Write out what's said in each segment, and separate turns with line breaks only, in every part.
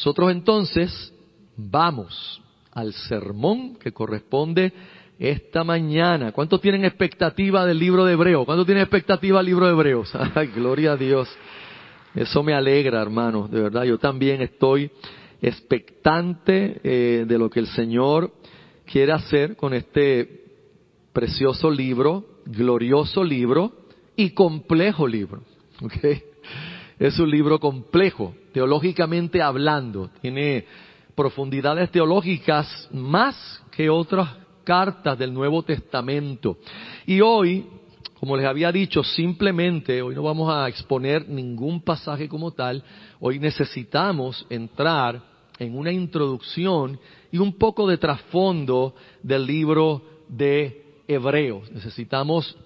Nosotros entonces vamos al sermón que corresponde esta mañana. ¿Cuántos tienen expectativa del libro de Hebreo? ¿Cuántos tienen expectativa del libro de Hebreos? Ay, gloria a Dios. Eso me alegra, hermanos, de verdad. Yo también estoy expectante eh, de lo que el Señor quiere hacer con este precioso libro, glorioso libro y complejo libro. ¿okay? Es un libro complejo, teológicamente hablando. Tiene profundidades teológicas más que otras cartas del Nuevo Testamento. Y hoy, como les había dicho, simplemente, hoy no vamos a exponer ningún pasaje como tal, hoy necesitamos entrar en una introducción y un poco de trasfondo del libro de Hebreos. Necesitamos,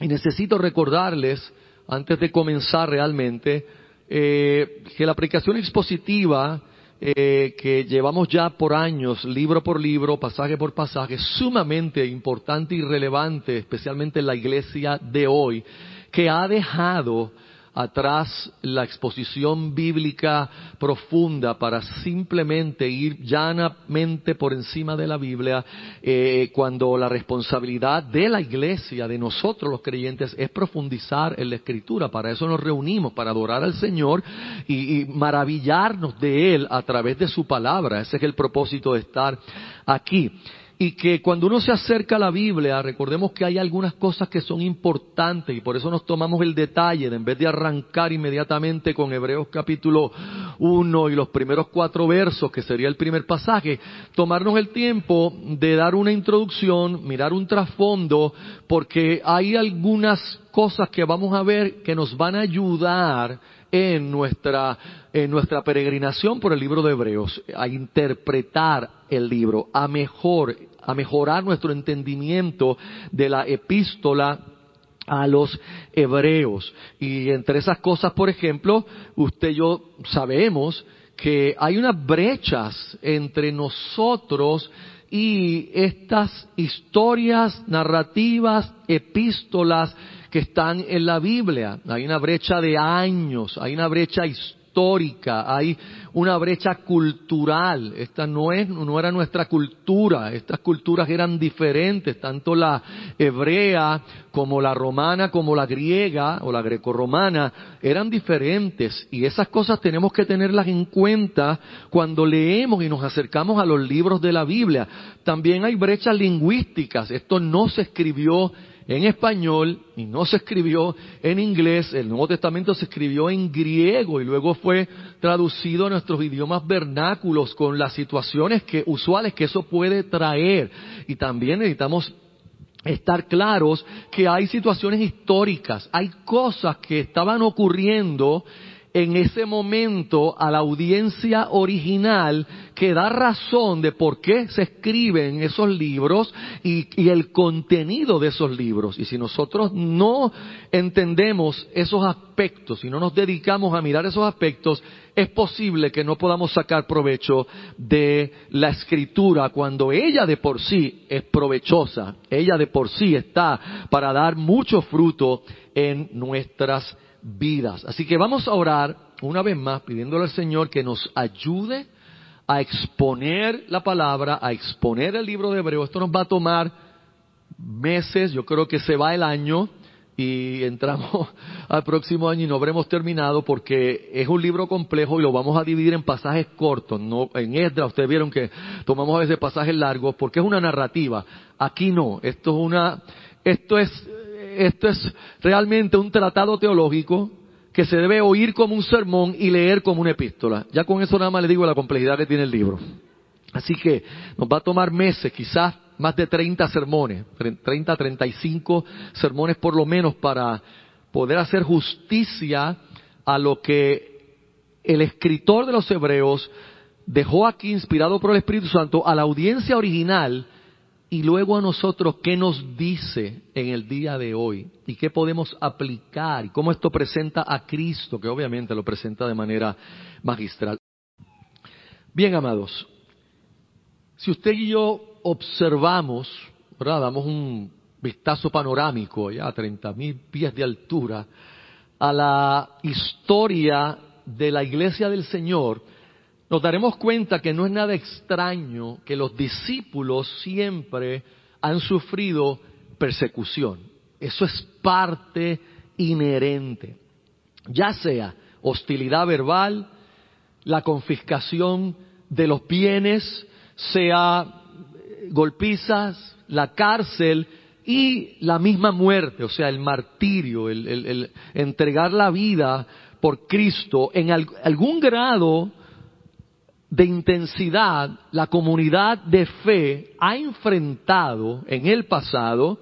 y necesito recordarles, antes de comenzar realmente, eh, que la aplicación expositiva eh, que llevamos ya por años, libro por libro, pasaje por pasaje, es sumamente importante y relevante, especialmente en la iglesia de hoy, que ha dejado atrás la exposición bíblica profunda para simplemente ir llanamente por encima de la Biblia eh, cuando la responsabilidad de la iglesia, de nosotros los creyentes, es profundizar en la escritura. Para eso nos reunimos, para adorar al Señor y, y maravillarnos de Él a través de su palabra. Ese es el propósito de estar aquí y que cuando uno se acerca a la Biblia, recordemos que hay algunas cosas que son importantes y por eso nos tomamos el detalle de en vez de arrancar inmediatamente con Hebreos capítulo 1 y los primeros cuatro versos, que sería el primer pasaje, tomarnos el tiempo de dar una introducción, mirar un trasfondo, porque hay algunas cosas que vamos a ver que nos van a ayudar en nuestra, en nuestra peregrinación por el libro de Hebreos, a interpretar el libro, a mejor, a mejorar nuestro entendimiento de la epístola a los hebreos. Y entre esas cosas, por ejemplo, usted y yo sabemos que hay unas brechas entre nosotros y estas historias, narrativas, epístolas que están en la Biblia. Hay una brecha de años, hay una brecha histórica, hay una brecha cultural. Esta no es, no era nuestra cultura. Estas culturas eran diferentes, tanto la hebrea como la romana, como la griega o la grecorromana, eran diferentes. Y esas cosas tenemos que tenerlas en cuenta cuando leemos y nos acercamos a los libros de la Biblia. También hay brechas lingüísticas. Esto no se escribió en español y no se escribió en inglés. El Nuevo Testamento se escribió en griego y luego fue traducido a nuestros idiomas vernáculos con las situaciones que, usuales que eso puede traer. Y también necesitamos estar claros que hay situaciones históricas, hay cosas que estaban ocurriendo en ese momento a la audiencia original que da razón de por qué se escriben esos libros y, el contenido de esos libros. Y si nosotros no entendemos esos aspectos, si no nos dedicamos a mirar esos aspectos, es posible que no podamos sacar provecho de la escritura cuando ella de por sí es provechosa, ella de por sí está para dar mucho fruto en nuestras. Así que vamos a orar una vez más pidiéndole al Señor que nos ayude a exponer la palabra, a exponer el libro de Hebreo. Esto nos va a tomar meses, yo creo que se va el año y entramos al próximo año y no habremos terminado porque es un libro complejo y lo vamos a dividir en pasajes cortos. No, en Esdra ustedes vieron que tomamos a veces pasajes largos porque es una narrativa. Aquí no, esto es una, esto es esto es realmente un tratado teológico que se debe oír como un sermón y leer como una epístola. Ya con eso nada más le digo la complejidad que tiene el libro. Así que nos va a tomar meses, quizás más de 30 sermones, 30, 35 sermones por lo menos para poder hacer justicia a lo que el escritor de los hebreos dejó aquí inspirado por el Espíritu Santo a la audiencia original y luego a nosotros qué nos dice en el día de hoy y qué podemos aplicar y cómo esto presenta a Cristo, que obviamente lo presenta de manera magistral. Bien, amados, si usted y yo observamos, ¿verdad? damos un vistazo panorámico ya a 30 mil pies de altura a la historia de la iglesia del Señor, nos daremos cuenta que no es nada extraño que los discípulos siempre han sufrido persecución. Eso es parte inherente. Ya sea hostilidad verbal, la confiscación de los bienes, sea golpizas, la cárcel y la misma muerte, o sea, el martirio, el, entregar la vida por Cristo, en algún grado de intensidad la comunidad de fe ha enfrentado en el pasado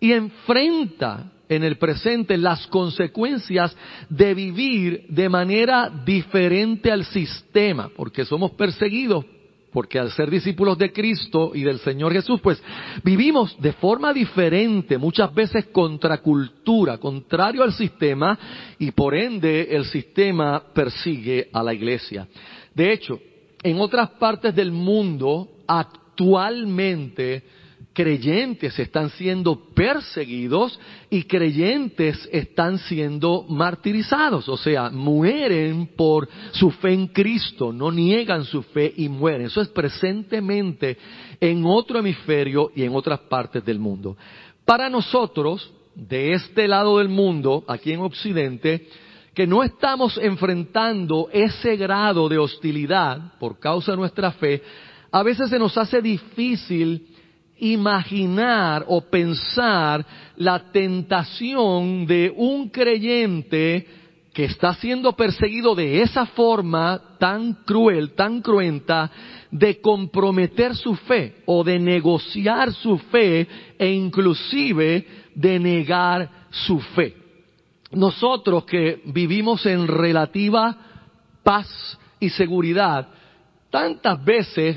y enfrenta en el presente las consecuencias de vivir de manera diferente al sistema, porque somos perseguidos, porque al ser discípulos de Cristo y del Señor Jesús, pues vivimos de forma diferente, muchas veces contra cultura, contrario al sistema, y por ende el sistema persigue a la iglesia. De hecho, en otras partes del mundo, actualmente, creyentes están siendo perseguidos y creyentes están siendo martirizados, o sea, mueren por su fe en Cristo, no niegan su fe y mueren. Eso es presentemente en otro hemisferio y en otras partes del mundo. Para nosotros, de este lado del mundo, aquí en Occidente, que no estamos enfrentando ese grado de hostilidad por causa de nuestra fe, a veces se nos hace difícil imaginar o pensar la tentación de un creyente que está siendo perseguido de esa forma tan cruel, tan cruenta, de comprometer su fe o de negociar su fe e inclusive de negar su fe nosotros que vivimos en relativa paz y seguridad, tantas veces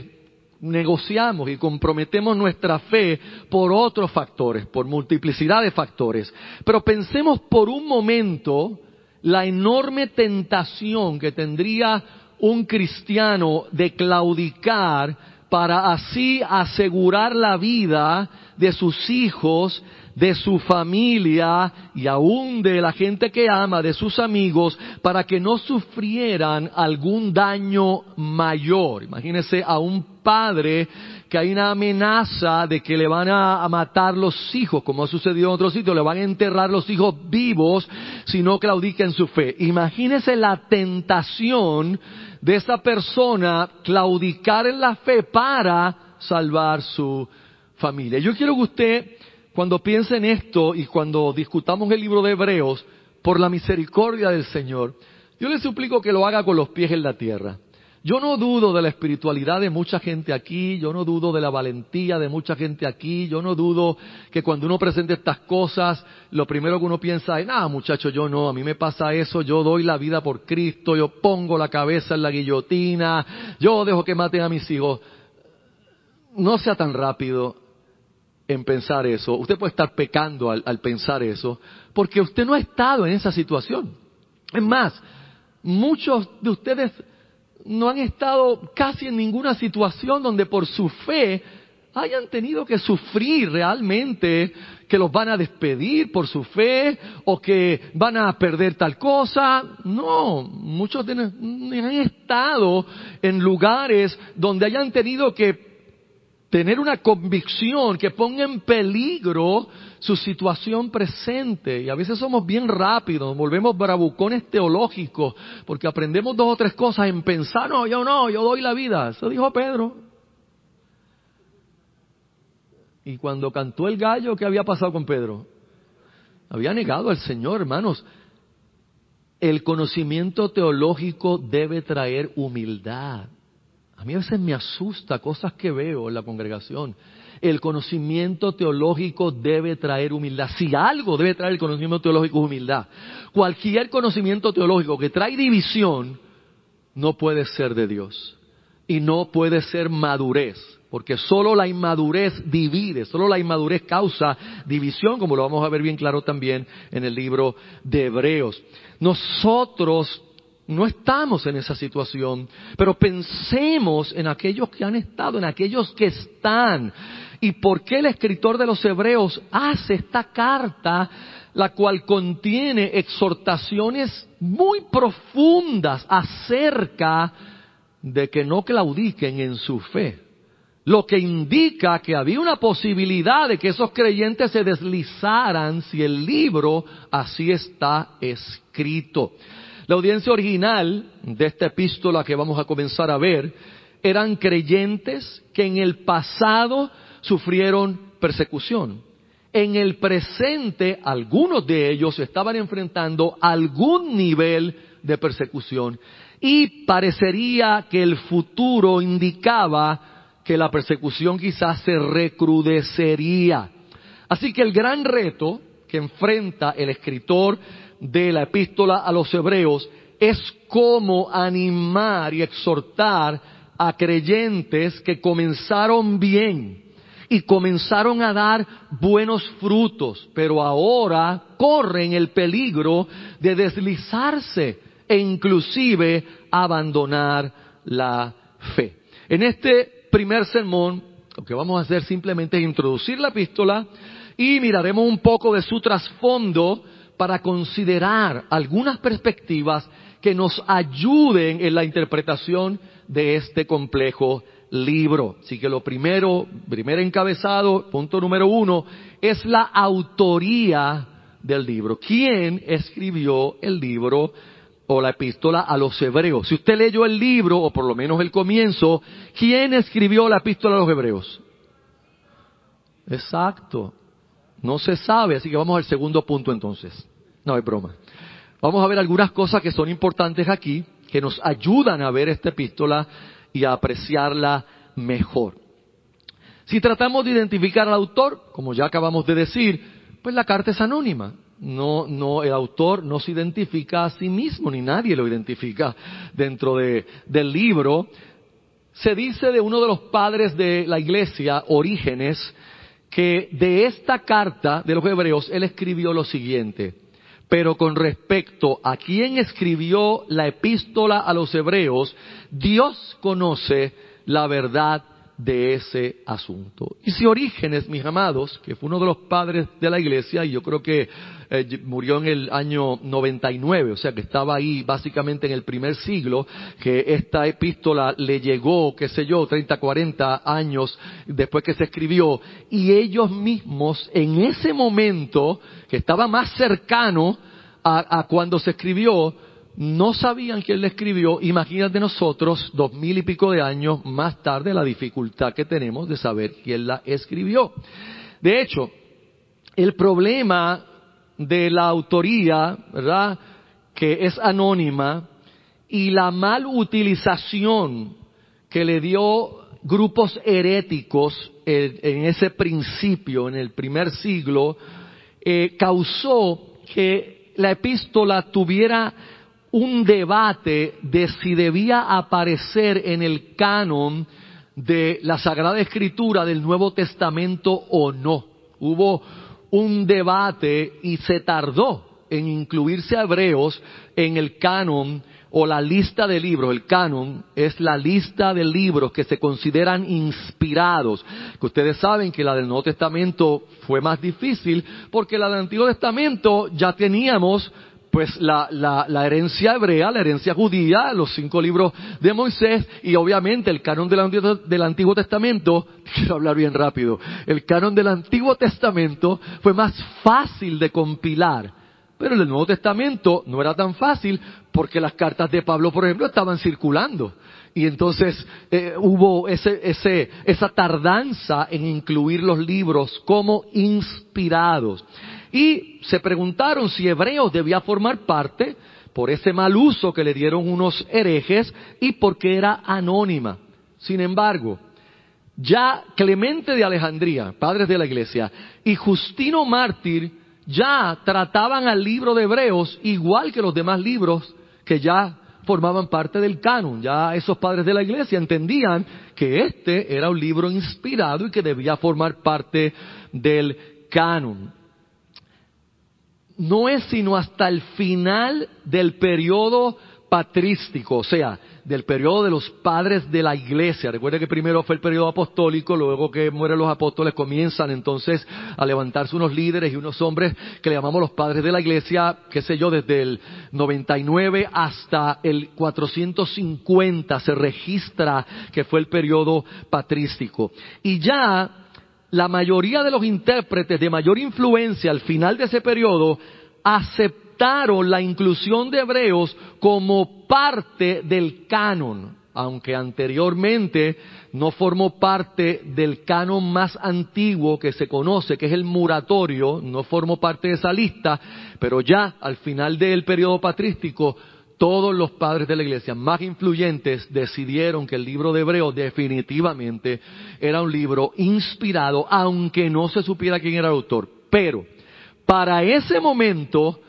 negociamos y comprometemos nuestra fe por otros factores, por multiplicidad de factores. Pero pensemos por un momento la enorme tentación que tendría un cristiano de claudicar para así asegurar la vida de sus hijos de su familia y aún de la gente que ama, de sus amigos, para que no sufrieran algún daño mayor. Imagínense a un padre que hay una amenaza de que le van a, matar los hijos, como ha sucedido en otros sitios, le van a enterrar los hijos vivos si no claudica en su fe. Imagínese la tentación de esa persona claudicar en la fe para salvar su familia. Yo quiero que usted cuando piense en esto y cuando discutamos el libro de Hebreos, por la misericordia del Señor, yo le suplico que lo haga con los pies en la tierra. Yo no dudo de la espiritualidad de mucha gente aquí, yo no dudo de la valentía de mucha gente aquí, yo no dudo que cuando uno presenta estas cosas, lo primero que uno piensa es, nada muchacho, yo no, a mí me pasa eso, yo doy la vida por Cristo, yo pongo la cabeza en la guillotina, yo dejo que maten a mis hijos. No sea tan rápido, en pensar eso, usted puede estar pecando al, pensar eso, porque usted no ha estado en esa situación. Es más, muchos de ustedes no han estado casi en ninguna situación donde por su fe hayan tenido que sufrir realmente que los van a despedir por su fe o que van a perder tal cosa. No, muchos han estado en lugares donde hayan tenido que tener una convicción que ponga en peligro su situación presente. Y a veces somos bien rápidos, volvemos bravucones teológicos, porque aprendemos dos o tres cosas en pensar, no, yo no, yo doy la vida. Eso dijo Pedro. Y cuando cantó el gallo, ¿qué había pasado con Pedro? Había negado al Señor, hermanos. El conocimiento teológico debe traer humildad. A mí a veces me asusta cosas que veo en la congregación. El conocimiento teológico debe traer humildad. Si algo debe traer el conocimiento teológico es humildad. Cualquier conocimiento teológico que trae división no puede ser de Dios. Y no puede ser madurez. Porque solo la inmadurez divide, solo la inmadurez causa división, como lo vamos a ver bien claro también en el libro de Hebreos. Nosotros no estamos en esa situación, pero pensemos en aquellos que han estado, en aquellos que están. ¿Y por qué el escritor de los Hebreos hace esta carta, la cual contiene exhortaciones muy profundas acerca de que no claudiquen en su fe. Lo que indica que había una posibilidad de que esos creyentes se deslizaran si el libro así está escrito. La audiencia original de esta epístola que vamos a comenzar a ver eran creyentes que en el pasado sufrieron persecución. En el presente algunos de ellos estaban enfrentando algún nivel de persecución y parecería que el futuro indicaba que la persecución quizás se recrudecería. Así que el gran reto que enfrenta el escritor de la epístola a los hebreos es cómo animar y exhortar a creyentes que comenzaron bien y comenzaron a dar buenos frutos, pero ahora corren el peligro de deslizarse e inclusive abandonar la fe. En este primer sermón, lo que vamos a hacer simplemente es introducir la epístola y miraremos un poco de su trasfondo para considerar algunas perspectivas que nos ayuden en la interpretación de este complejo libro. Así que lo primero, primer encabezado, punto número uno, es la autoría del libro. ¿Quién escribió el libro o la epístola a los hebreos? Si usted leyó el libro, o por lo menos el comienzo, ¿quién escribió la epístola a los hebreos? Exacto. No se sabe, así que vamos al segundo punto entonces. No hay broma. Vamos a ver algunas cosas que son importantes aquí, que nos ayudan a ver esta epístola y a apreciarla mejor. Si tratamos de identificar al autor, como ya acabamos de decir, pues la carta es anónima. No, no, el autor no se identifica a sí mismo, ni nadie lo identifica dentro de, del libro. Se dice de uno de los padres de la iglesia, Orígenes, que de esta carta de los hebreos él escribió lo siguiente. Pero con respecto a quien escribió la epístola a los hebreos, Dios conoce la verdad de ese asunto. Y si Orígenes, mis amados, que fue uno de los padres de la iglesia, y yo creo que eh, murió en el año 99, o sea que estaba ahí básicamente en el primer siglo, que esta epístola le llegó, qué sé yo, 30, 40 años después que se escribió, y ellos mismos en ese momento, que estaba más cercano a, a cuando se escribió, no sabían quién le escribió, imagínate nosotros, dos mil y pico de años más tarde, la dificultad que tenemos de saber quién la escribió. De hecho, el problema de la autoría, ¿verdad?, que es anónima, y la mal utilización que le dio grupos heréticos en, ese principio, en el primer siglo, eh, causó que la epístola tuviera un debate de si debía aparecer en el canon de la Sagrada Escritura del Nuevo Testamento o no. Hubo un debate y se tardó en incluirse a Hebreos en el canon o la lista de libros. El canon es la lista de libros que se consideran inspirados. Que ustedes saben que la del Nuevo Testamento fue más difícil porque la del Antiguo Testamento ya teníamos pues la, la, herencia hebrea, la herencia judía, los cinco libros de Moisés y obviamente el canon del, del Antiguo Testamento, quiero hablar bien rápido, el canon del Antiguo Testamento fue más fácil de compilar, pero el Nuevo Testamento no era tan fácil porque las cartas de Pablo, por ejemplo, estaban circulando. Y entonces eh, hubo ese, ese, esa tardanza en incluir los libros como inspirados. Y se preguntaron si Hebreos debía formar parte por ese mal uso que le dieron unos herejes y porque era anónima. Sin embargo, ya Clemente de Alejandría, padres de la iglesia, y Justino Mártir ya trataban al libro de Hebreos igual que los demás libros que ya formaban parte del canon. Ya esos padres de la iglesia entendían que este era un libro inspirado y que debía formar parte del canon no es sino hasta el final del periodo patrístico, o sea, del periodo de los padres de la iglesia. Recuerde que primero fue el periodo apostólico, luego que mueren los apóstoles comienzan entonces a levantarse unos líderes y unos hombres que le llamamos los padres de la iglesia, qué sé yo, desde el 99 hasta el 450 se registra que fue el periodo patrístico. Y ya la mayoría de los intérpretes de mayor influencia al final de ese periodo aceptaron la inclusión de hebreos como parte del canon, aunque anteriormente no formó parte del canon más antiguo que se conoce, que es el muratorio, no formó parte de esa lista, pero ya al final del periodo patrístico, todos los padres de la iglesia más influyentes decidieron que el libro de Hebreos definitivamente era un libro inspirado, aunque no se supiera quién era el autor. Pero para ese momento,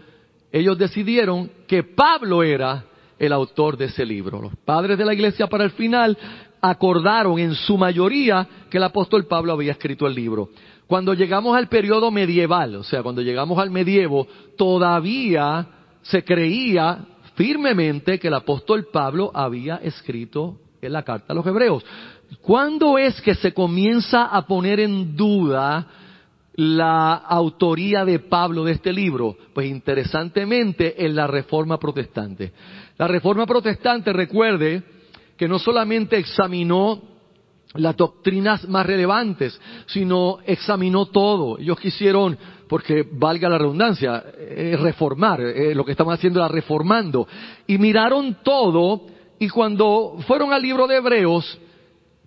ellos decidieron que Pablo era el autor de ese libro. Los padres de la iglesia para el final acordaron en su mayoría que el apóstol Pablo había escrito el libro. Cuando llegamos al periodo medieval, o sea, cuando llegamos al medievo, todavía se creía firmemente que el apóstol Pablo había escrito en la carta a los hebreos. ¿Cuándo es que se comienza a poner en duda la autoría de Pablo de este libro? Pues interesantemente en la Reforma Protestante. La Reforma Protestante, recuerde, que no solamente examinó las doctrinas más relevantes, sino examinó todo. Ellos quisieron, porque valga la redundancia, reformar, eh, lo que estaban haciendo era reformando. Y miraron todo, y cuando fueron al libro de Hebreos,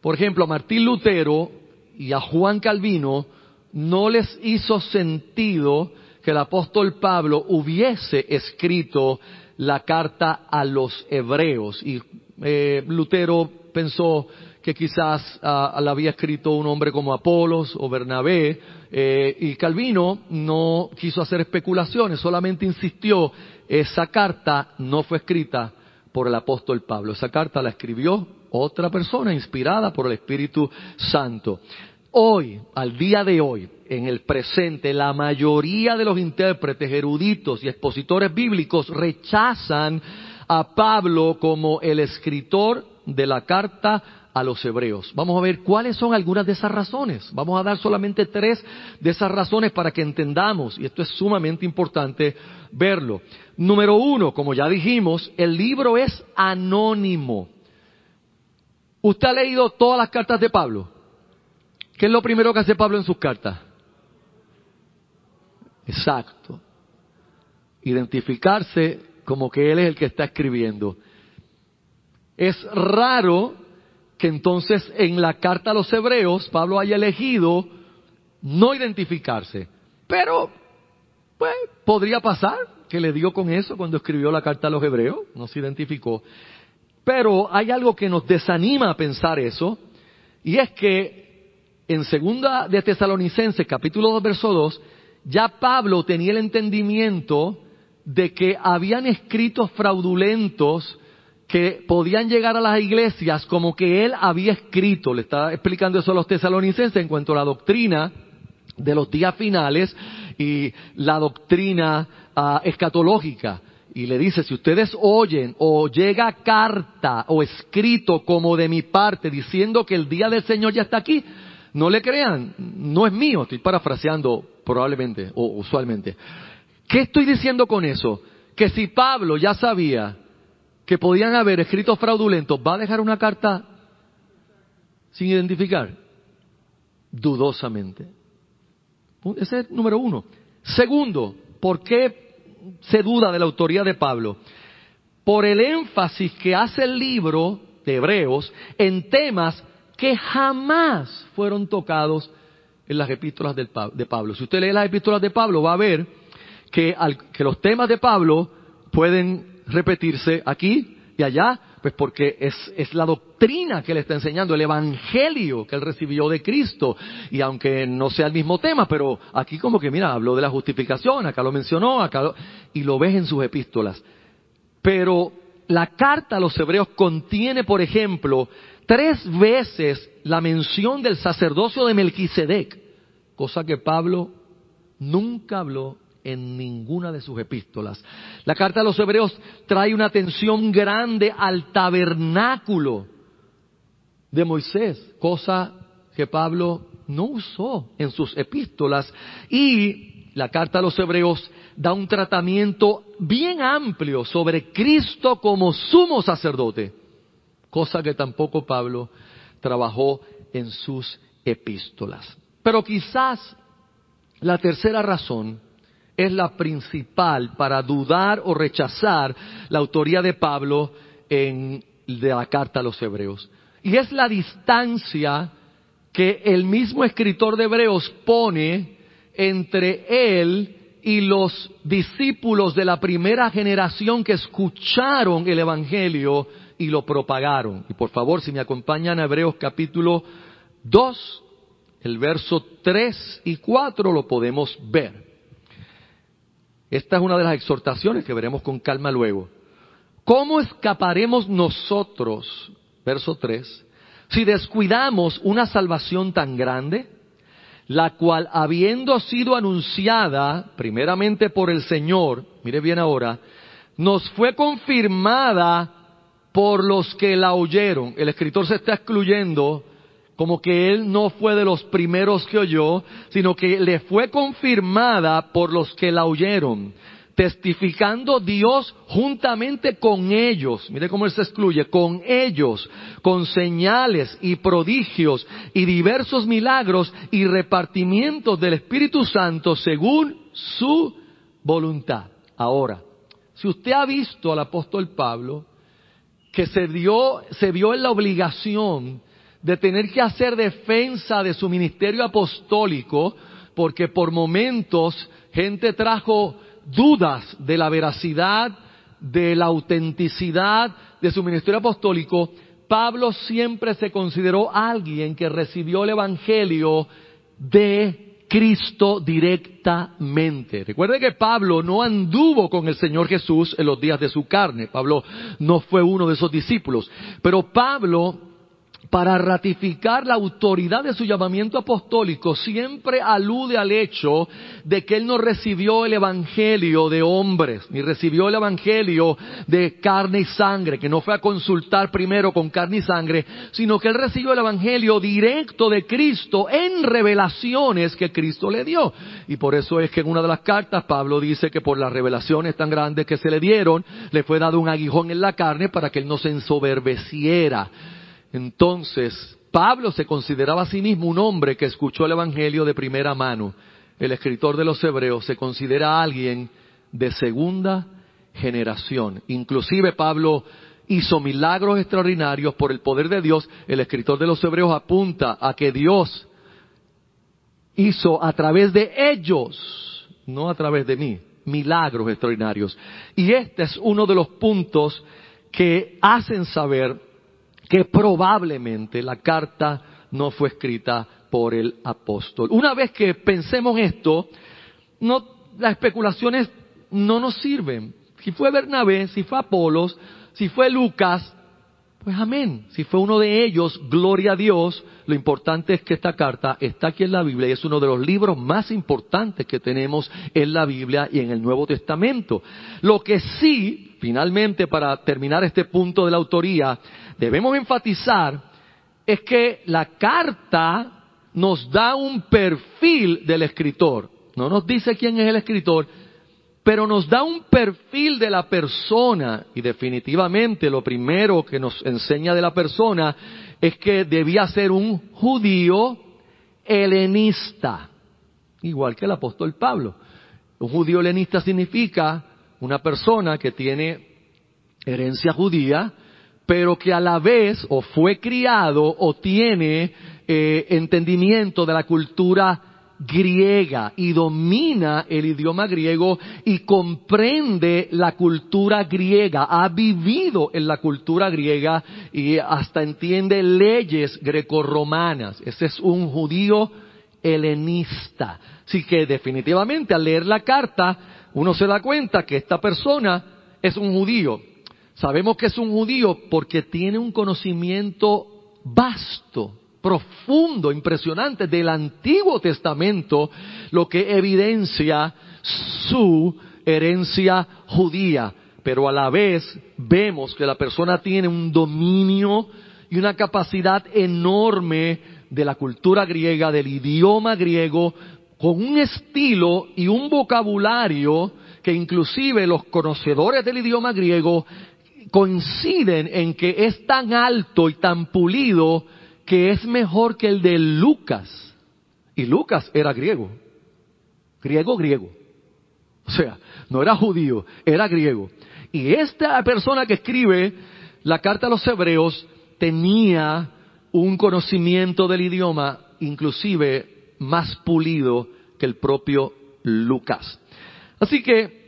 por ejemplo, a Martín Lutero y a Juan Calvino, no les hizo sentido que el apóstol Pablo hubiese escrito la carta a los hebreos. Y eh, Lutero pensó que quizás ah, la había escrito un hombre como Apolos o Bernabé, eh, y Calvino no quiso hacer especulaciones, solamente insistió, esa carta no fue escrita por el apóstol Pablo, esa carta la escribió otra persona inspirada por el Espíritu Santo. Hoy, al día de hoy, en el presente, la mayoría de los intérpretes eruditos y expositores bíblicos rechazan a Pablo como el escritor de la carta a los hebreos. Vamos a ver cuáles son algunas de esas razones. Vamos a dar solamente tres de esas razones para que entendamos, y esto es sumamente importante verlo. Número uno, como ya dijimos, el libro es anónimo. ¿Usted ha leído todas las cartas de Pablo? ¿Qué es lo primero que hace Pablo en sus cartas? Exacto. Identificarse como que él es el que está escribiendo. Es raro que entonces en la carta a los hebreos Pablo haya elegido no identificarse. Pero, pues, podría pasar que le dio con eso cuando escribió la carta a los hebreos, no se identificó. Pero hay algo que nos desanima a pensar eso, y es que en segunda de Tesalonicenses, capítulo 2, verso 2, ya Pablo tenía el entendimiento de que habían escritos fraudulentos que podían llegar a las iglesias como que él había escrito. Le está explicando eso a los tesalonicenses en cuanto a la doctrina de los días finales y la doctrina uh, escatológica. Y le dice, si ustedes oyen o llega carta o escrito como de mi parte diciendo que el día del Señor ya está aquí, no le crean, no es mío, estoy parafraseando probablemente o usualmente. ¿Qué estoy diciendo con eso? Que si Pablo ya sabía que podían haber escritos fraudulentos, ¿va a dejar una carta sin identificar? Dudosamente. Ese es número uno. Segundo, ¿por qué se duda de la autoría de Pablo? Por el énfasis que hace el libro de Hebreos en temas que jamás fueron tocados en las epístolas de Pablo. Si usted lee las epístolas de Pablo, va a ver que, que los temas de Pablo pueden repetirse aquí y allá, pues porque es, es, la doctrina que él está enseñando, el evangelio que él recibió de Cristo. Y aunque no sea el mismo tema, pero aquí como que, mira, habló de la justificación, acá lo mencionó, acá y lo ves en sus epístolas. Pero la carta a los hebreos contiene, por ejemplo, tres veces la mención del sacerdocio de Melquisedec, cosa que Pablo nunca habló en ninguna de sus epístolas. La carta a los hebreos trae una atención grande al tabernáculo de Moisés, cosa que Pablo no usó en sus epístolas. Y la carta a los hebreos da un tratamiento bien amplio sobre Cristo como sumo sacerdote, cosa que tampoco Pablo trabajó en sus epístolas. Pero quizás la tercera razón es la principal para dudar o rechazar la autoría de Pablo en de la carta a los hebreos. Y es la distancia que el mismo escritor de Hebreos pone entre él y los discípulos de la primera generación que escucharon el Evangelio y lo propagaron. Y por favor, si me acompañan a Hebreos capítulo 2, el verso 3 y 4 lo podemos ver. Esta es una de las exhortaciones que veremos con calma luego. ¿Cómo escaparemos nosotros, verso 3, si descuidamos una salvación tan grande? la cual habiendo sido anunciada primeramente por el Señor, mire bien ahora, nos fue confirmada por los que la oyeron. El escritor se está excluyendo como que él no fue de los primeros que oyó, sino que le fue confirmada por los que la oyeron testificando Dios juntamente con ellos, mire cómo él se excluye, con ellos, con señales y prodigios y diversos milagros y repartimientos del Espíritu Santo según su voluntad. Ahora, si usted ha visto al apóstol Pablo, que se dio, se vio en la obligación de tener que hacer defensa de su ministerio apostólico, porque por momentos gente trajo dudas de la veracidad, de la autenticidad de su ministerio apostólico, Pablo siempre se consideró alguien que recibió el Evangelio de Cristo directamente. Recuerde que Pablo no anduvo con el Señor Jesús en los días de su carne. Pablo no fue uno de esos discípulos. Pero Pablo para ratificar la autoridad de su llamamiento apostólico, siempre alude al hecho de que él no recibió el Evangelio de hombres, ni recibió el Evangelio de carne y sangre, que no fue a consultar primero con carne y sangre, sino que él recibió el Evangelio directo de Cristo en revelaciones que Cristo le dio. Y por eso es que en una de las cartas Pablo dice que por las revelaciones tan grandes que se le dieron, le fue dado un aguijón en la carne para que él no se ensoberbeciera. Entonces, Pablo se consideraba a sí mismo un hombre que escuchó el Evangelio de primera mano. El escritor de los Hebreos se considera alguien de segunda generación. Inclusive Pablo hizo milagros extraordinarios por el poder de Dios. El escritor de los Hebreos apunta a que Dios hizo a través de ellos, no a través de mí, milagros extraordinarios. Y este es uno de los puntos que hacen saber que probablemente la carta no fue escrita por el apóstol. Una vez que pensemos esto, no, las especulaciones no nos sirven. Si fue Bernabé, si fue Apolos, si fue Lucas, pues amén. Si fue uno de ellos, gloria a Dios. Lo importante es que esta carta está aquí en la Biblia y es uno de los libros más importantes que tenemos en la Biblia y en el Nuevo Testamento. Lo que sí, finalmente, para terminar este punto de la autoría, debemos enfatizar es que la carta nos da un perfil del escritor. No nos dice quién es el escritor, pero nos da un perfil de la persona y definitivamente lo primero que nos enseña de la persona es que debía ser un judío helenista, igual que el apóstol Pablo. Un judío helenista significa una persona que tiene herencia judía, pero que a la vez o fue criado o tiene eh, entendimiento de la cultura griega y domina el idioma griego y comprende la cultura griega, ha vivido en la cultura griega y hasta entiende leyes grecorromanas. Ese es un judío helenista. Así que definitivamente al leer la carta uno se da cuenta que esta persona es un judío. Sabemos que es un judío porque tiene un conocimiento vasto, profundo, impresionante del Antiguo Testamento, lo que evidencia su herencia judía, pero a la vez vemos que la persona tiene un dominio y una capacidad enorme de la cultura griega, del idioma griego, con un estilo y un vocabulario que inclusive los conocedores del idioma griego coinciden en que es tan alto y tan pulido que es mejor que el de Lucas. Y Lucas era griego. Griego, griego. O sea, no era judío, era griego. Y esta persona que escribe la carta a los hebreos tenía un conocimiento del idioma inclusive más pulido que el propio Lucas. Así que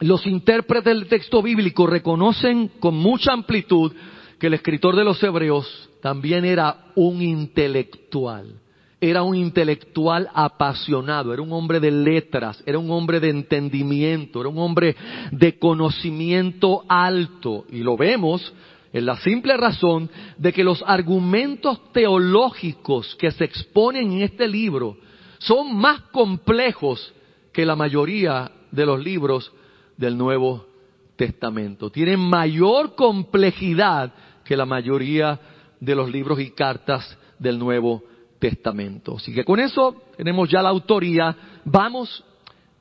los intérpretes del texto bíblico reconocen con mucha amplitud que el escritor de los hebreos también era un intelectual. Era un intelectual apasionado, era un hombre de letras, era un hombre de entendimiento, era un hombre de conocimiento alto. Y lo vemos en la simple razón de que los argumentos teológicos que se exponen en este libro son más complejos que la mayoría de los libros del Nuevo Testamento. Tienen mayor complejidad que la mayoría de los libros y cartas del Nuevo Testamento. Así que con eso tenemos ya la autoría. Vamos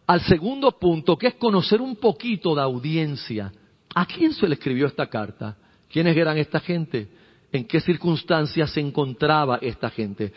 al segundo punto, que es conocer un poquito de audiencia. ¿A quién se le escribió esta carta? ¿Quiénes eran esta gente? ¿En qué circunstancias se encontraba esta gente?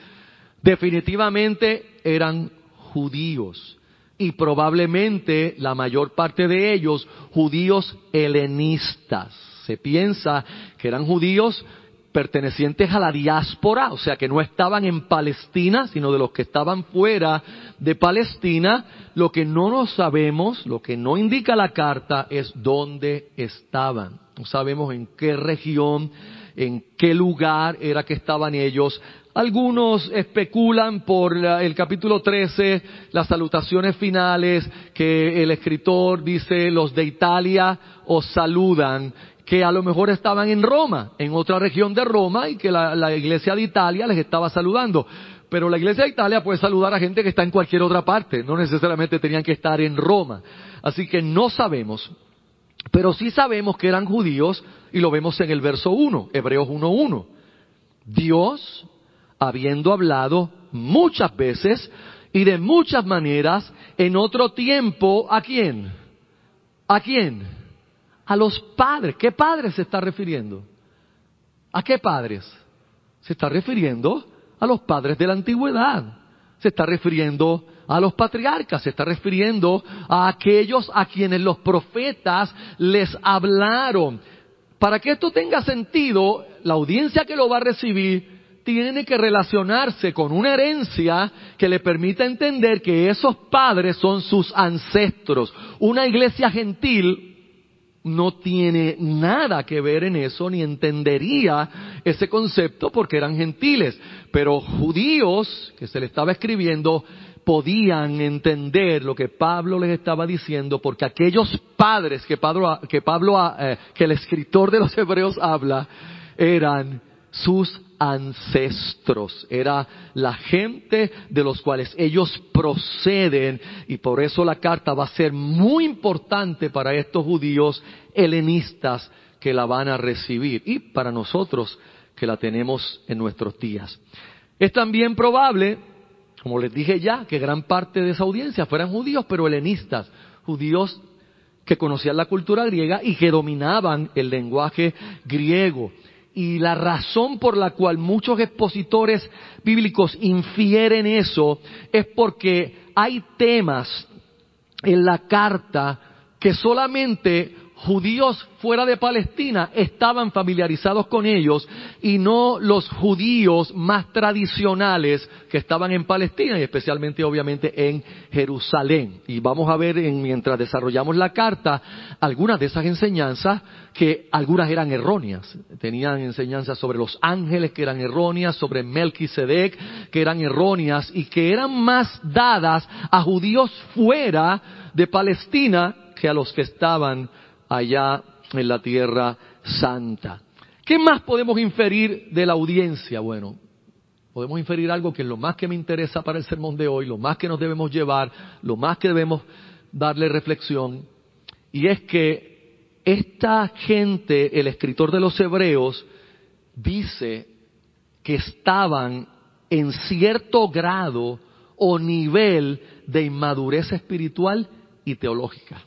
Definitivamente eran judíos y probablemente la mayor parte de ellos judíos helenistas. Se piensa que eran judíos pertenecientes a la diáspora, o sea que no estaban en Palestina, sino de los que estaban fuera de Palestina. Lo que no nos sabemos, lo que no indica la carta es dónde estaban. No sabemos en qué región, en qué lugar era que estaban ellos. Algunos especulan por el capítulo 13, las salutaciones finales, que el escritor dice, los de Italia os saludan, que a lo mejor estaban en Roma, en otra región de Roma, y que la, iglesia de Italia les estaba saludando. Pero la iglesia de Italia puede saludar a gente que está en cualquier otra parte, no necesariamente tenían que estar en Roma. Así que no sabemos, pero sí sabemos que eran judíos y lo vemos en el verso 1, Hebreos 1.1. Dios habiendo hablado muchas veces y de muchas maneras en otro tiempo, ¿a quién? ¿A quién? A los padres. ¿Qué padres se está refiriendo? ¿A qué padres? Se está refiriendo a los padres de la antigüedad. Se está refiriendo a los patriarcas, se está refiriendo a aquellos a quienes los profetas les hablaron. Para que esto tenga sentido, la audiencia que lo va a recibir tiene que relacionarse con una herencia que le permita entender que esos padres son sus ancestros. Una iglesia gentil no tiene nada que ver en eso ni entendería ese concepto porque eran gentiles. Pero judíos que se le estaba escribiendo podían entender lo que Pablo les estaba diciendo porque aquellos padres que Pablo, que, Pablo, eh, que el escritor de los hebreos habla eran sus ancestros, era la gente de los cuales ellos proceden y por eso la carta va a ser muy importante para estos judíos helenistas que la van a recibir y para nosotros que la tenemos en nuestros días. Es también probable, como les dije ya, que gran parte de esa audiencia fueran judíos, pero helenistas, judíos que conocían la cultura griega y que dominaban el lenguaje griego. Y la razón por la cual muchos expositores bíblicos infieren eso es porque hay temas en la carta que solamente judíos fuera de Palestina estaban familiarizados con ellos y no los judíos más tradicionales que estaban en Palestina y especialmente obviamente en Jerusalén. Y vamos a ver mientras desarrollamos la carta algunas de esas enseñanzas que algunas eran erróneas. Tenían enseñanzas sobre los ángeles que eran erróneas, sobre Melquisedec que eran erróneas y que eran más dadas a judíos fuera de Palestina que a los que estaban allá en la tierra santa. ¿Qué más podemos inferir de la audiencia? Bueno, podemos inferir algo que es lo más que me interesa para el sermón de hoy, lo más que nos debemos llevar, lo más que debemos darle reflexión, y es que esta gente, el escritor de los Hebreos, dice que estaban en cierto grado o nivel de inmadurez espiritual y teológica.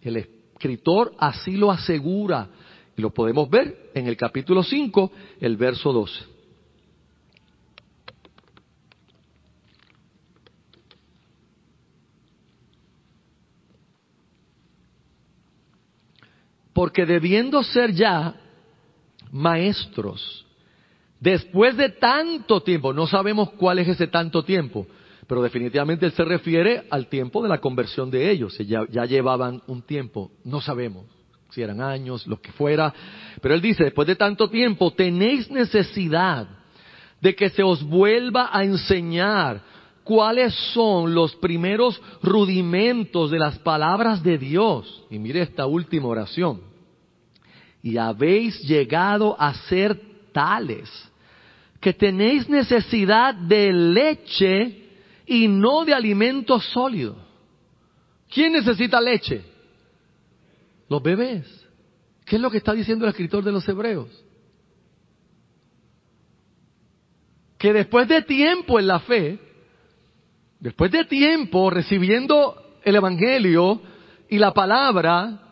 El escritor así lo asegura y lo podemos ver en el capítulo 5, el verso 12. Porque debiendo ser ya maestros, después de tanto tiempo, no sabemos cuál es ese tanto tiempo, pero definitivamente él se refiere al tiempo de la conversión de ellos, ya, ya llevaban un tiempo, no sabemos si eran años, lo que fuera, pero él dice, después de tanto tiempo, tenéis necesidad de que se os vuelva a enseñar cuáles son los primeros rudimentos de las palabras de Dios. Y mire esta última oración. Y habéis llegado a ser tales que tenéis necesidad de leche y no de alimento sólido. ¿Quién necesita leche? Los bebés. ¿Qué es lo que está diciendo el escritor de los Hebreos? Que después de tiempo en la fe, después de tiempo recibiendo el Evangelio y la palabra,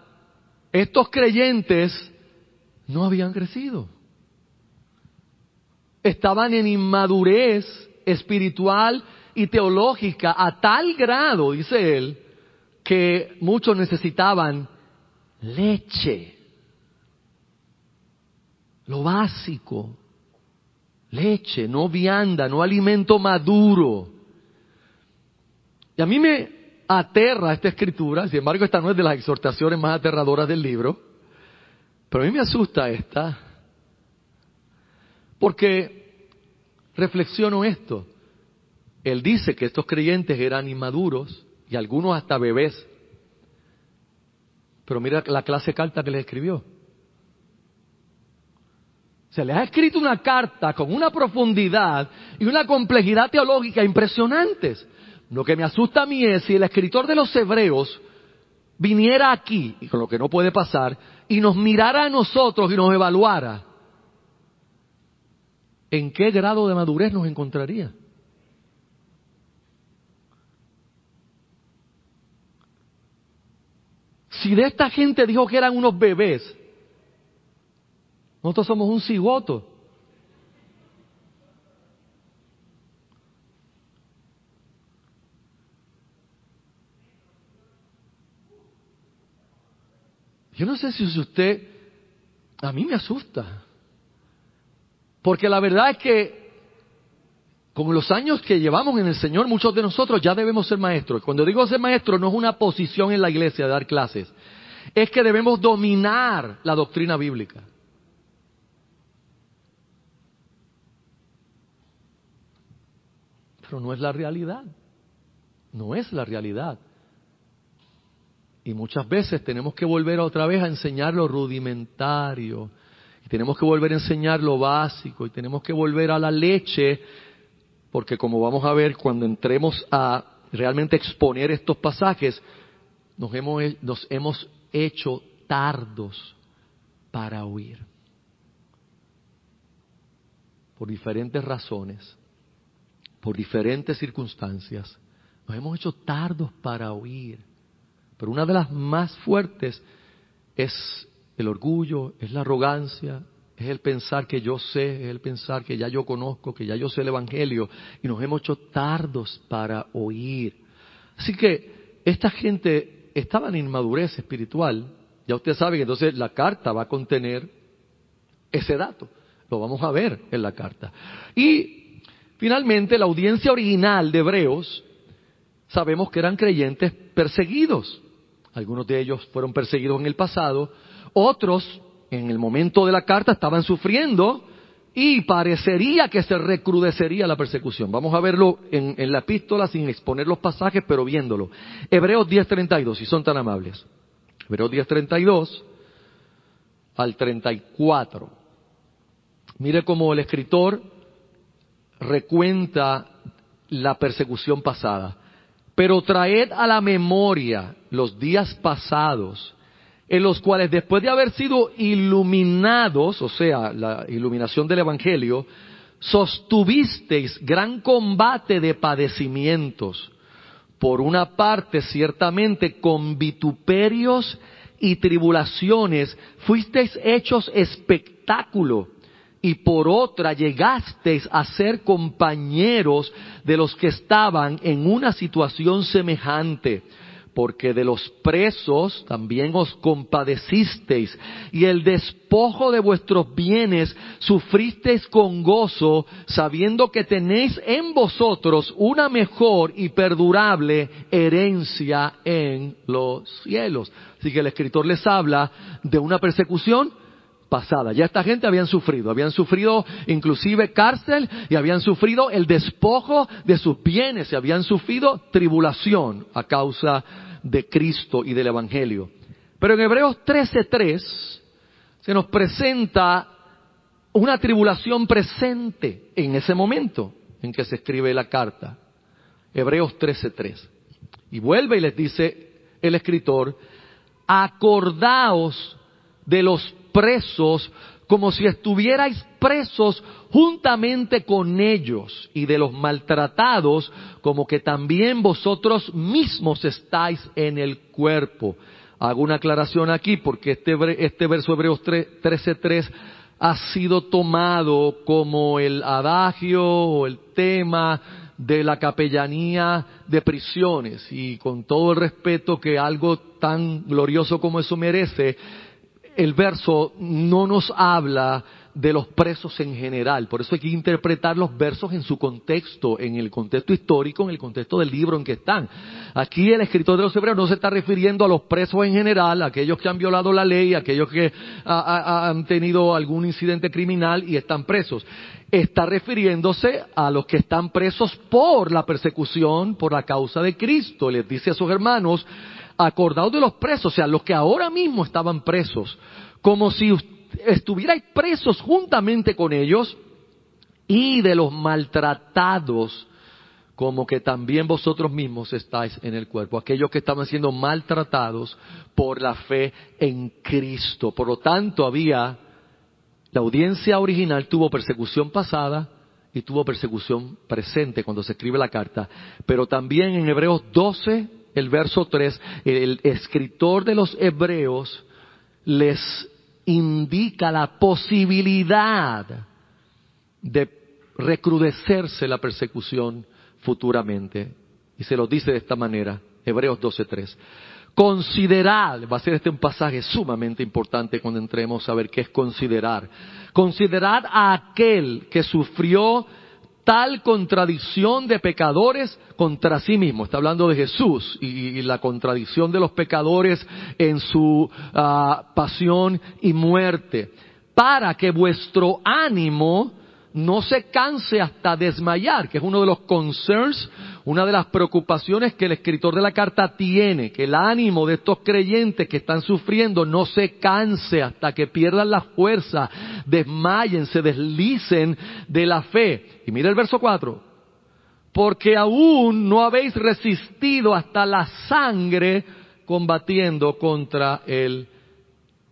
estos creyentes no habían crecido. Estaban en inmadurez espiritual y teológica a tal grado, dice él, que muchos necesitaban leche. Lo básico. Leche, no vianda, no alimento maduro. Y a mí me aterra esta escritura, sin embargo esta no es de las exhortaciones más aterradoras del libro, pero a mí me asusta esta, porque reflexiono esto. Él dice que estos creyentes eran inmaduros y algunos hasta bebés. Pero mira la clase carta que les escribió. Se les ha escrito una carta con una profundidad y una complejidad teológica impresionantes. Lo que me asusta a mí es si el escritor de los hebreos viniera aquí, y con lo que no puede pasar, y nos mirara a nosotros y nos evaluara, ¿en qué grado de madurez nos encontraría? Si de esta gente dijo que eran unos bebés, nosotros somos un cigoto. Yo no sé si usted, a mí me asusta. Porque la verdad es que con los años que llevamos en el Señor, muchos de nosotros ya debemos ser maestros. Cuando digo ser maestro, no es una posición en la iglesia de dar clases. Es que debemos dominar la doctrina bíblica. Pero no es la realidad. No es la realidad. Y muchas veces tenemos que volver otra vez a enseñar lo rudimentario. Y tenemos que volver a enseñar lo básico. Y tenemos que volver a la leche. Porque como vamos a ver cuando entremos a realmente exponer estos pasajes, nos hemos, nos hemos hecho tardos para oír. Por diferentes razones, por diferentes circunstancias, nos hemos hecho tardos para oír. Pero una de las más fuertes es el orgullo, es la arrogancia, es el pensar que yo sé, es el pensar que ya yo conozco, que ya yo sé el Evangelio y nos hemos hecho tardos para oír. Así que esta gente estaba en inmadurez espiritual. Ya usted sabe que entonces la carta va a contener ese dato. Lo vamos a ver en la carta. Y finalmente la audiencia original de Hebreos, sabemos que eran creyentes perseguidos. Algunos de ellos fueron perseguidos en el pasado, otros en el momento de la carta estaban sufriendo y parecería que se recrudecería la persecución. Vamos a verlo en, la epístola sin exponer los pasajes, pero viéndolo. Hebreos 10.32, si son tan amables. Hebreos 10.32 al 34. Mire cómo el escritor recuenta la persecución pasada. Pero traed a la memoria los días pasados, en los cuales después de haber sido iluminados, o sea, la iluminación del Evangelio, sostuvisteis gran combate de padecimientos. Por una parte, ciertamente, con vituperios y tribulaciones, fuisteis hechos espectáculo y por otra llegasteis a ser compañeros de los que estaban en una situación semejante, porque de los presos también os compadecisteis, y el despojo de vuestros bienes sufristeis con gozo, sabiendo que tenéis en vosotros una mejor y perdurable herencia en los cielos. Así que el escritor les habla de una persecución pasada. Ya esta gente habían sufrido, habían sufrido inclusive cárcel y habían sufrido el despojo de sus bienes y habían sufrido tribulación a causa de Cristo y del Evangelio. Pero en Hebreos 13.3 se nos presenta una tribulación presente en ese momento en que se escribe la carta. Hebreos 13.3. Y vuelve y les dice el escritor, acordaos de los presos como si estuvierais presos juntamente con ellos y de los maltratados como que también vosotros mismos estáis en el cuerpo. Hago una aclaración aquí porque este, este verso Hebreos 13.3 ha sido tomado como el adagio o el tema de la capellanía de prisiones y con todo el respeto que algo tan glorioso como eso merece, el verso no nos habla de los presos en general. Por eso hay que interpretar los versos en su contexto, en el contexto histórico, en el contexto del libro en que están. Aquí el escritor de los hebreos no se está refiriendo a los presos en general, aquellos que han violado la ley, aquellos que han tenido algún incidente criminal y están presos. Está refiriéndose a los que están presos por la persecución, por la causa de Cristo. Les dice a sus hermanos, acordados de los presos, o sea, los que ahora mismo estaban presos, como si estuvierais presos juntamente con ellos, y de los maltratados, como que también vosotros mismos estáis en el cuerpo, aquellos que estaban siendo maltratados por la fe en Cristo. Por lo tanto, había, la audiencia original tuvo persecución pasada, y tuvo persecución presente cuando se escribe la carta, pero también en Hebreos 12, el verso 3, el escritor de los hebreos les indica la posibilidad de recrudecerse la persecución futuramente. Y se lo dice de esta manera, Hebreos 12.3. Considerad, va a ser este un pasaje sumamente importante cuando entremos a ver qué es considerar. Considerad a aquel que sufrió tal contradicción de pecadores contra sí mismo. Está hablando de Jesús y, la contradicción de los pecadores en su ah, pasión y muerte. Para que vuestro ánimo no se canse hasta desmayar, que es uno de los concerns una de las preocupaciones que el escritor de la carta tiene, que el ánimo de estos creyentes que están sufriendo no se canse hasta que pierdan la fuerza, desmayen, se deslicen de la fe. Y mira el verso 4. Porque aún no habéis resistido hasta la sangre combatiendo contra el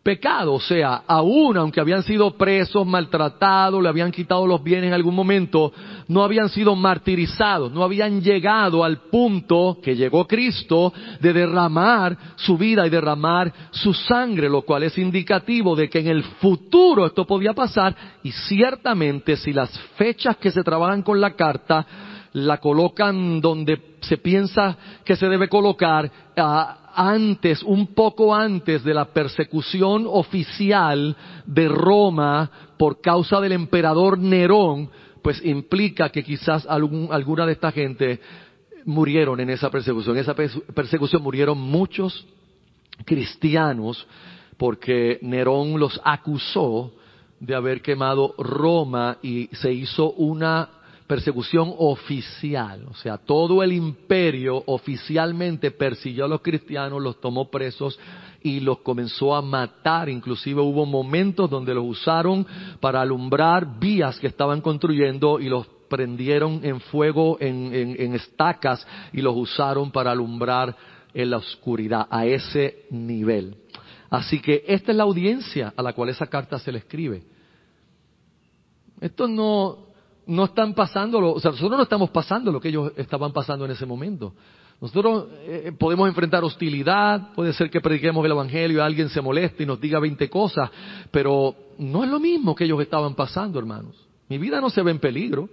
pecado. O sea, aún aunque habían sido presos, maltratados, le habían quitado los bienes en algún momento, no habían sido martirizados, no habían llegado al punto que llegó Cristo de derramar su vida y derramar su sangre, lo cual es indicativo de que en el futuro esto podía pasar y ciertamente si las fechas que se trabajan con la carta la colocan donde se piensa que se debe colocar, ah, antes, un poco antes de la persecución oficial de Roma por causa del emperador Nerón, pues implica que quizás alguna de esta gente murieron en esa persecución. En esa persecución murieron muchos cristianos porque Nerón los acusó de haber quemado Roma y se hizo una persecución oficial, o sea, todo el imperio oficialmente persiguió a los cristianos, los tomó presos y los comenzó a matar. Inclusive hubo momentos donde los usaron para alumbrar vías que estaban construyendo y los prendieron en fuego, en, estacas y los usaron para alumbrar en la oscuridad, a ese nivel. Así que esta es la audiencia a la cual esa carta se le escribe. Esto no, no están pasando, o sea, nosotros no estamos pasando lo que ellos estaban pasando en ese momento. Nosotros eh, podemos enfrentar hostilidad, puede ser que prediquemos el Evangelio y alguien se moleste y nos diga 20 cosas, pero no es lo mismo que ellos estaban pasando, hermanos. Mi vida no se ve en peligro.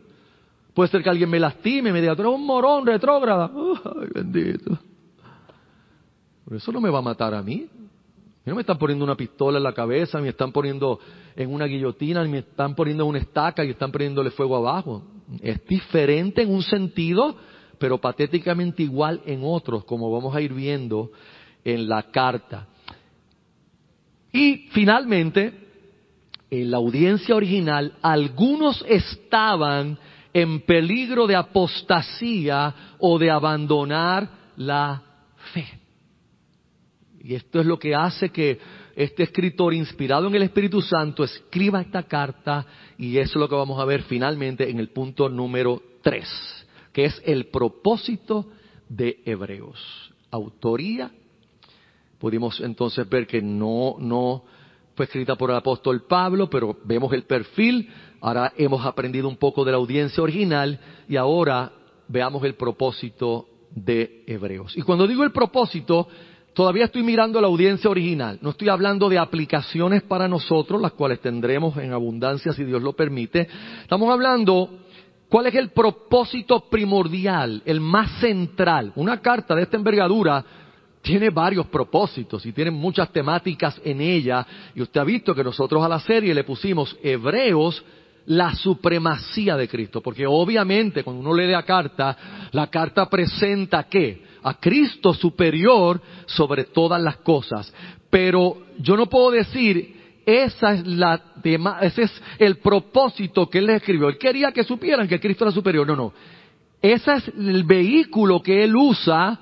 Puede ser que alguien me lastime, me diga, tú eres un morón retrógrada. Ay, bendito. Pero eso no me va a matar a mí. No me están poniendo una pistola en la cabeza, me están poniendo en una guillotina, me están poniendo en una estaca y están poniéndole fuego abajo. Es diferente en un sentido, pero patéticamente igual en otros, como vamos a ir viendo en la carta. Y finalmente, en la audiencia original, algunos estaban en peligro de apostasía o de abandonar la fe. Y esto es lo que hace que este escritor inspirado en el Espíritu Santo escriba esta carta y eso es lo que vamos a ver finalmente en el punto número 3, que es el propósito de Hebreos. Autoría, pudimos entonces ver que no, no fue escrita por el apóstol Pablo, pero vemos el perfil, ahora hemos aprendido un poco de la audiencia original y ahora veamos el propósito de Hebreos. Y cuando digo el propósito, todavía estoy mirando la audiencia original, no estoy hablando de aplicaciones para nosotros, las cuales tendremos en abundancia si Dios lo permite, estamos hablando cuál es el propósito primordial, el más central. Una carta de esta envergadura tiene varios propósitos y tiene muchas temáticas en ella. Y usted ha visto que nosotros a la serie le pusimos Hebreos, la supremacía de Cristo. Porque obviamente cuando uno lee la carta, la carta presenta qué? A Cristo superior sobre todas las cosas. Pero yo no puedo decir, esa es la ese es el propósito que él le escribió. Él quería que supieran que Cristo era superior. No, no. Ese es el vehículo que él usa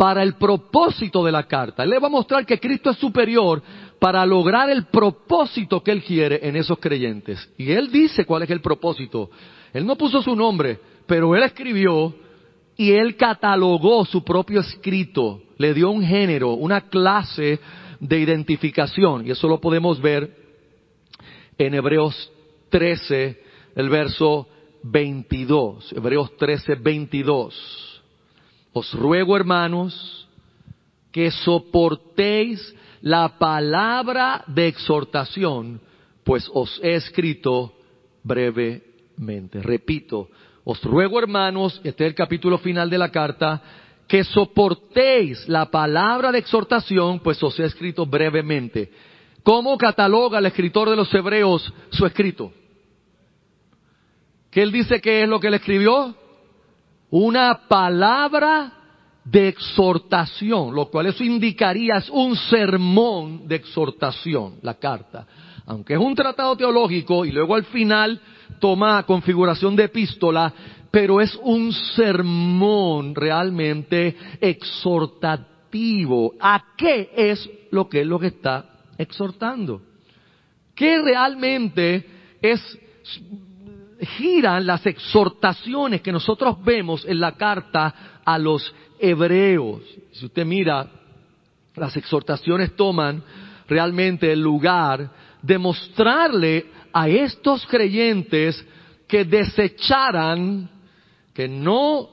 para el propósito de la carta. Él le va a mostrar que Cristo es superior para lograr el propósito que Él quiere en esos creyentes. Y Él dice cuál es el propósito. Él no puso su nombre, pero Él escribió y Él catalogó su propio escrito, le dio un género, una clase de identificación. Y eso lo podemos ver en Hebreos 13, el verso 22. Hebreos 13, 22. Os ruego, hermanos, que soportéis la palabra de exhortación, pues os he escrito brevemente. Repito, os ruego, hermanos, este es el capítulo final de la carta, que soportéis la palabra de exhortación, pues os he escrito brevemente. ¿Cómo cataloga el escritor de los Hebreos su escrito? ¿Qué él dice que es lo que él escribió? una palabra de exhortación, lo cual eso indicaría es un sermón de exhortación, la carta. Aunque es un tratado teológico y luego al final toma configuración de epístola, pero es un sermón realmente exhortativo. ¿A qué es lo que es lo que está exhortando? ¿Qué realmente es giran las exhortaciones que nosotros vemos en la carta a los hebreos. Si usted mira, las exhortaciones toman realmente el lugar de mostrarle a estos creyentes que desecharan, que no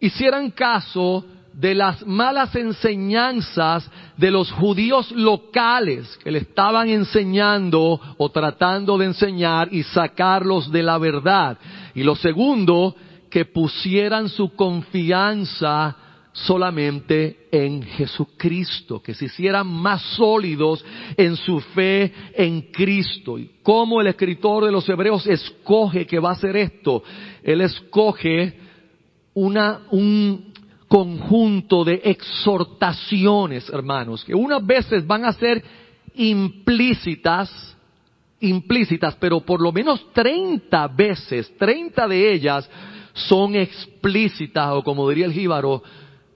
hicieran caso de las malas enseñanzas de los judíos locales que le estaban enseñando o tratando de enseñar y sacarlos de la verdad. Y lo segundo, que pusieran su confianza solamente en Jesucristo, que se hicieran más sólidos en su fe en Cristo. Y cómo el escritor de los Hebreos escoge que va a hacer esto, él escoge una, un, conjunto de exhortaciones, hermanos, que unas veces van a ser implícitas, implícitas, pero por lo menos 30 veces, 30 de ellas son explícitas, o como diría el jíbaro,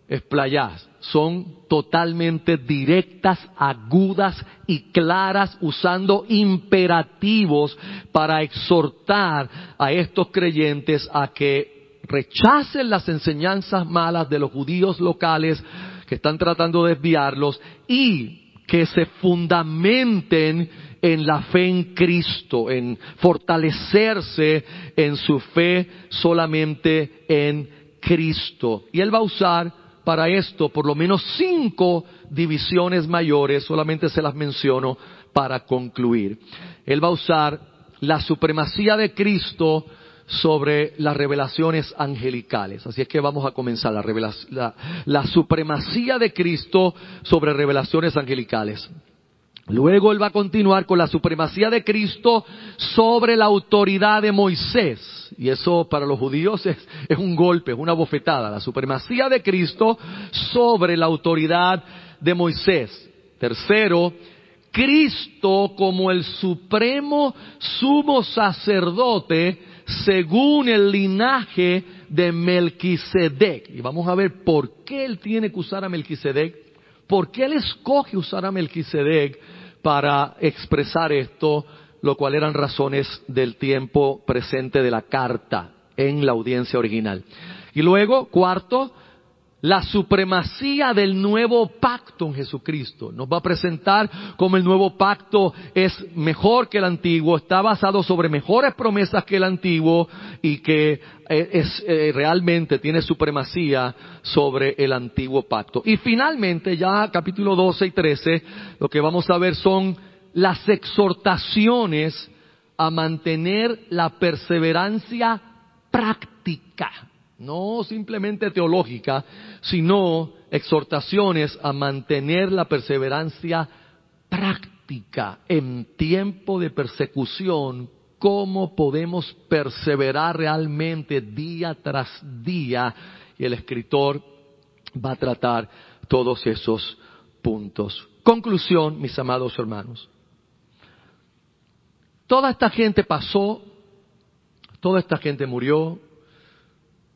explayás, son totalmente directas, agudas y claras, usando imperativos para exhortar a estos creyentes a que rechacen las enseñanzas malas de los judíos locales que están tratando de desviarlos y que se fundamenten en la fe en Cristo, en fortalecerse en su fe solamente en Cristo. Y Él va a usar para esto por lo menos cinco divisiones mayores, solamente se las menciono para concluir. Él va a usar la supremacía de Cristo sobre las revelaciones angelicales. Así es que vamos a comenzar la, la, supremacía de Cristo sobre revelaciones angelicales. Luego él va a continuar con la supremacía de Cristo sobre la autoridad de Moisés. Y eso para los judíos es, un golpe, es una bofetada. La supremacía de Cristo sobre la autoridad de Moisés. Tercero, Cristo como el supremo sumo sacerdote según el linaje de Melquisedec. Y vamos a ver por qué él tiene que usar a Melquisedec, por qué él escoge usar a Melquisedec para expresar esto, lo cual eran razones del tiempo presente de la carta en la audiencia original. Y luego, cuarto, la supremacía del nuevo pacto en Jesucristo. Nos va a presentar como el nuevo pacto es mejor que el antiguo, está basado sobre mejores promesas que el antiguo y que eh, es, eh, realmente tiene supremacía sobre el antiguo pacto. Y finalmente, ya capítulo 12 y 13, lo que vamos a ver son las exhortaciones a mantener la perseverancia práctica no simplemente teológica, sino exhortaciones a mantener la perseverancia práctica en tiempo de persecución, cómo podemos perseverar realmente día tras día. Y el escritor va a tratar todos esos puntos. Conclusión, mis amados hermanos. Toda esta gente pasó, toda esta gente murió,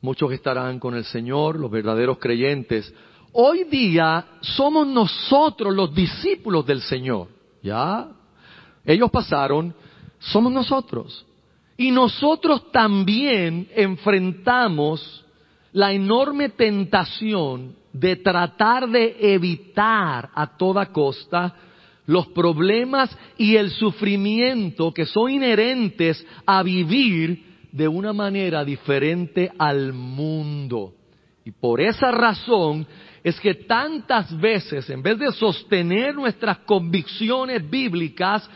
Muchos estarán con el Señor, los verdaderos creyentes. Hoy día somos nosotros los discípulos del Señor. ¿Ya? Ellos pasaron, somos nosotros. Y nosotros también enfrentamos la enorme tentación de tratar de evitar a toda costa los problemas y el sufrimiento que son inherentes a vivir de una manera diferente al mundo. Y por esa razón es que tantas veces, en vez de sostener nuestras convicciones bíblicas,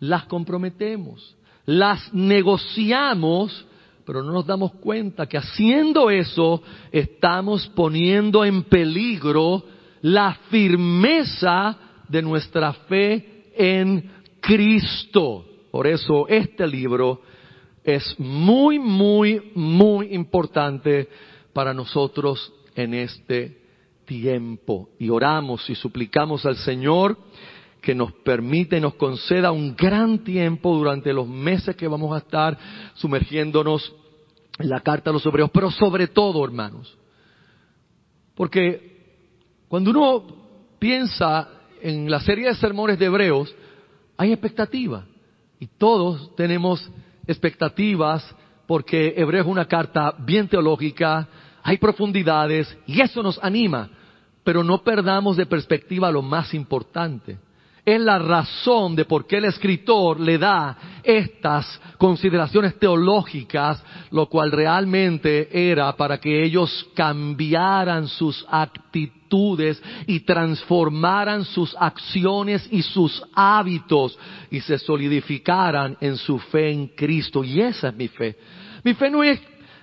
las comprometemos, las negociamos, pero no nos damos cuenta que haciendo eso estamos poniendo en peligro la firmeza de nuestra fe en Cristo. Por eso este libro es muy, muy, muy importante para nosotros en este tiempo. Y oramos y suplicamos al Señor que nos permita y nos conceda un gran tiempo durante los meses que vamos a estar sumergiéndonos en la carta a los hebreos, pero sobre todo, hermanos, porque cuando uno piensa en la serie de sermones de hebreos, hay expectativa y todos tenemos expectativas, porque Hebreo es una carta bien teológica, hay profundidades y eso nos anima, pero no perdamos de perspectiva lo más importante. Es la razón de por qué el escritor le da estas consideraciones teológicas, lo cual realmente era para que ellos cambiaran sus actitudes y transformaran sus acciones y sus hábitos y se solidificaran en su fe en Cristo. Y esa es mi fe. Mi fe no es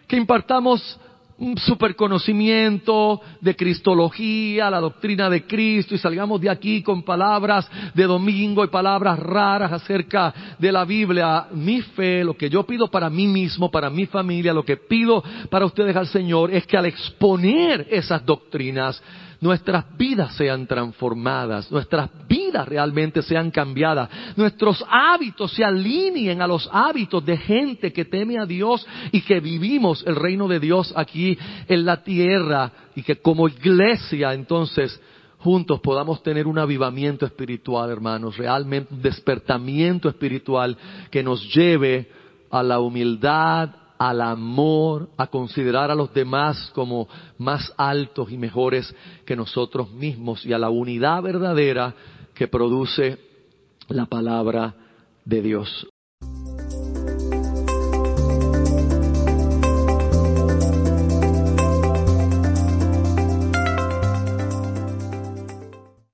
que impartamos un superconocimiento de cristología, la doctrina de Cristo y salgamos de aquí con palabras de domingo y palabras raras acerca de la Biblia. Mi fe, lo que yo pido para mí mismo, para mi familia, lo que pido para ustedes al Señor es que al exponer esas doctrinas nuestras vidas sean transformadas, nuestras vidas realmente sean cambiadas, nuestros hábitos se alineen a los hábitos de gente que teme a Dios y que vivimos el reino de Dios aquí en la tierra y que como iglesia entonces juntos podamos tener un avivamiento espiritual, hermanos, realmente un despertamiento espiritual que nos lleve a la humildad, al amor, a considerar a los demás como más altos y mejores que nosotros mismos y a la unidad verdadera que produce la palabra de Dios.